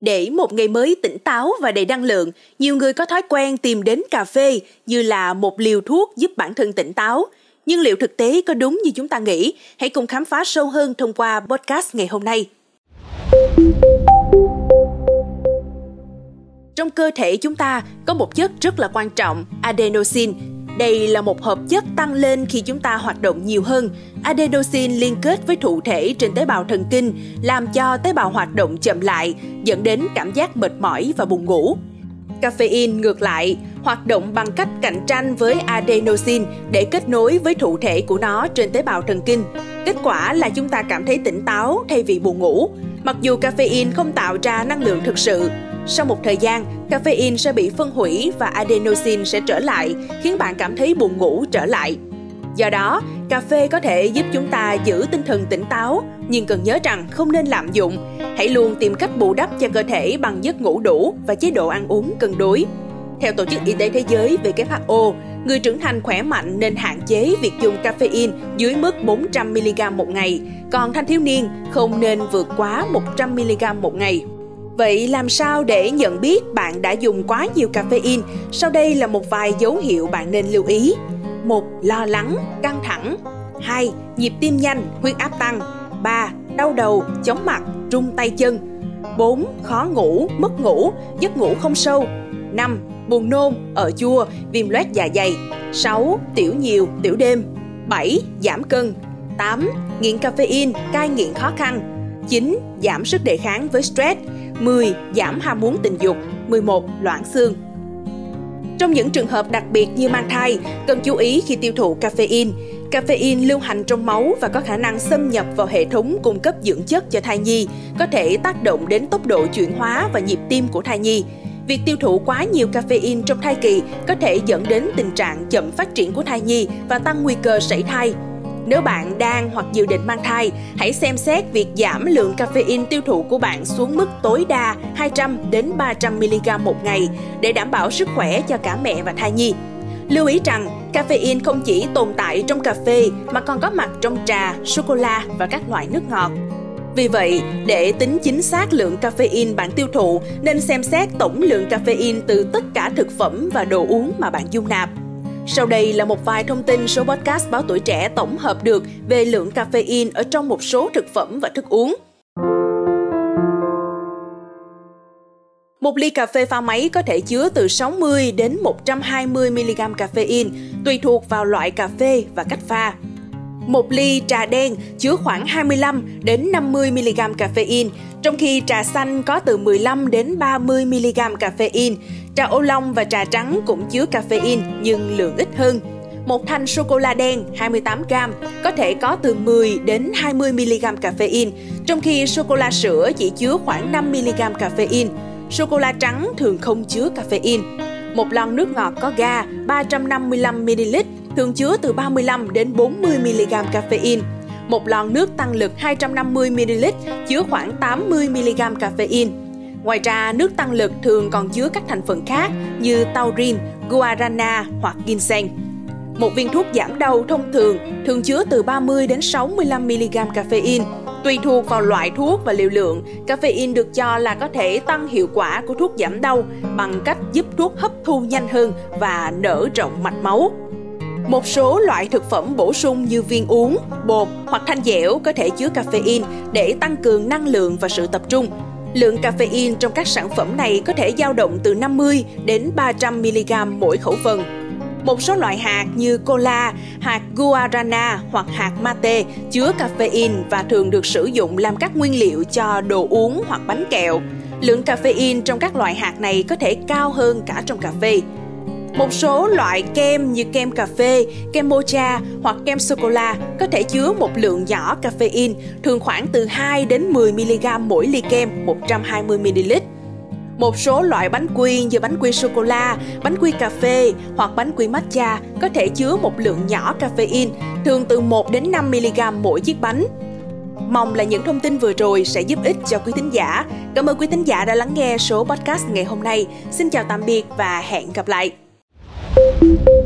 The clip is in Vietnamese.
Để một ngày mới tỉnh táo và đầy năng lượng, nhiều người có thói quen tìm đến cà phê như là một liều thuốc giúp bản thân tỉnh táo. Nhưng liệu thực tế có đúng như chúng ta nghĩ? Hãy cùng khám phá sâu hơn thông qua podcast ngày hôm nay. Trong cơ thể chúng ta có một chất rất là quan trọng, adenosine, đây là một hợp chất tăng lên khi chúng ta hoạt động nhiều hơn. Adenosine liên kết với thụ thể trên tế bào thần kinh, làm cho tế bào hoạt động chậm lại, dẫn đến cảm giác mệt mỏi và buồn ngủ. Caffeine ngược lại, hoạt động bằng cách cạnh tranh với adenosine để kết nối với thụ thể của nó trên tế bào thần kinh. Kết quả là chúng ta cảm thấy tỉnh táo thay vì buồn ngủ. Mặc dù caffeine không tạo ra năng lượng thực sự, sau một thời gian, caffeine sẽ bị phân hủy và adenosine sẽ trở lại, khiến bạn cảm thấy buồn ngủ trở lại. Do đó, cà phê có thể giúp chúng ta giữ tinh thần tỉnh táo, nhưng cần nhớ rằng không nên lạm dụng. Hãy luôn tìm cách bù đắp cho cơ thể bằng giấc ngủ đủ và chế độ ăn uống cân đối. Theo Tổ chức Y tế Thế giới WHO, người trưởng thành khỏe mạnh nên hạn chế việc dùng caffeine dưới mức 400mg một ngày, còn thanh thiếu niên không nên vượt quá 100mg một ngày. Vậy làm sao để nhận biết bạn đã dùng quá nhiều caffeine? Sau đây là một vài dấu hiệu bạn nên lưu ý. một Lo lắng, căng thẳng. 2. Nhịp tim nhanh, huyết áp tăng. 3. Đau đầu, chóng mặt, run tay chân. 4. Khó ngủ, mất ngủ, giấc ngủ không sâu. 5. Buồn nôn, ở chua, viêm loét dạ dày. 6. Tiểu nhiều, tiểu đêm. 7. Giảm cân. 8. Nghiện caffeine, cai nghiện khó khăn. 9. Giảm sức đề kháng với stress. 10. Giảm ham muốn tình dục 11. Loãng xương Trong những trường hợp đặc biệt như mang thai, cần chú ý khi tiêu thụ caffeine. Caffeine lưu hành trong máu và có khả năng xâm nhập vào hệ thống cung cấp dưỡng chất cho thai nhi, có thể tác động đến tốc độ chuyển hóa và nhịp tim của thai nhi. Việc tiêu thụ quá nhiều caffeine trong thai kỳ có thể dẫn đến tình trạng chậm phát triển của thai nhi và tăng nguy cơ sảy thai. Nếu bạn đang hoặc dự định mang thai, hãy xem xét việc giảm lượng caffeine tiêu thụ của bạn xuống mức tối đa 200 đến 300 mg một ngày để đảm bảo sức khỏe cho cả mẹ và thai nhi. Lưu ý rằng, caffeine không chỉ tồn tại trong cà phê mà còn có mặt trong trà, sô cô la và các loại nước ngọt. Vì vậy, để tính chính xác lượng caffeine bạn tiêu thụ, nên xem xét tổng lượng caffeine từ tất cả thực phẩm và đồ uống mà bạn dung nạp. Sau đây là một vài thông tin số podcast Báo Tuổi Trẻ tổng hợp được về lượng caffeine ở trong một số thực phẩm và thức uống. Một ly cà phê pha máy có thể chứa từ 60 đến 120 mg caffeine, tùy thuộc vào loại cà phê và cách pha. Một ly trà đen chứa khoảng 25 đến 50 mg caffeine, trong khi trà xanh có từ 15 đến 30 mg caffeine. Trà ô long và trà trắng cũng chứa caffeine nhưng lượng ít hơn. Một thanh sô cô la đen 28 g có thể có từ 10 đến 20 mg caffeine, trong khi sô cô la sữa chỉ chứa khoảng 5 mg caffeine. Sô cô la trắng thường không chứa caffeine. Một lon nước ngọt có ga 355 ml thường chứa từ 35 đến 40 mg caffeine. Một lon nước tăng lực 250 ml chứa khoảng 80 mg caffeine. Ngoài ra, nước tăng lực thường còn chứa các thành phần khác như taurin, guarana hoặc ginseng. Một viên thuốc giảm đau thông thường thường chứa từ 30 đến 65 mg caffeine. Tùy thuộc vào loại thuốc và liều lượng, caffeine được cho là có thể tăng hiệu quả của thuốc giảm đau bằng cách giúp thuốc hấp thu nhanh hơn và nở rộng mạch máu. Một số loại thực phẩm bổ sung như viên uống, bột hoặc thanh dẻo có thể chứa caffeine để tăng cường năng lượng và sự tập trung. Lượng caffeine trong các sản phẩm này có thể dao động từ 50 đến 300 mg mỗi khẩu phần. Một số loại hạt như cola, hạt guarana hoặc hạt mate chứa caffeine và thường được sử dụng làm các nguyên liệu cho đồ uống hoặc bánh kẹo. Lượng caffeine trong các loại hạt này có thể cao hơn cả trong cà phê. Một số loại kem như kem cà phê, kem mocha hoặc kem sô-cô-la có thể chứa một lượng nhỏ caffeine, thường khoảng từ 2 đến 10 mg mỗi ly kem 120 ml. Một số loại bánh quy như bánh quy sô cô la, bánh quy cà phê hoặc bánh quy matcha có thể chứa một lượng nhỏ caffeine, thường từ 1 đến 5 mg mỗi chiếc bánh. Mong là những thông tin vừa rồi sẽ giúp ích cho quý thính giả. Cảm ơn quý thính giả đã lắng nghe số podcast ngày hôm nay. Xin chào tạm biệt và hẹn gặp lại. Thank you.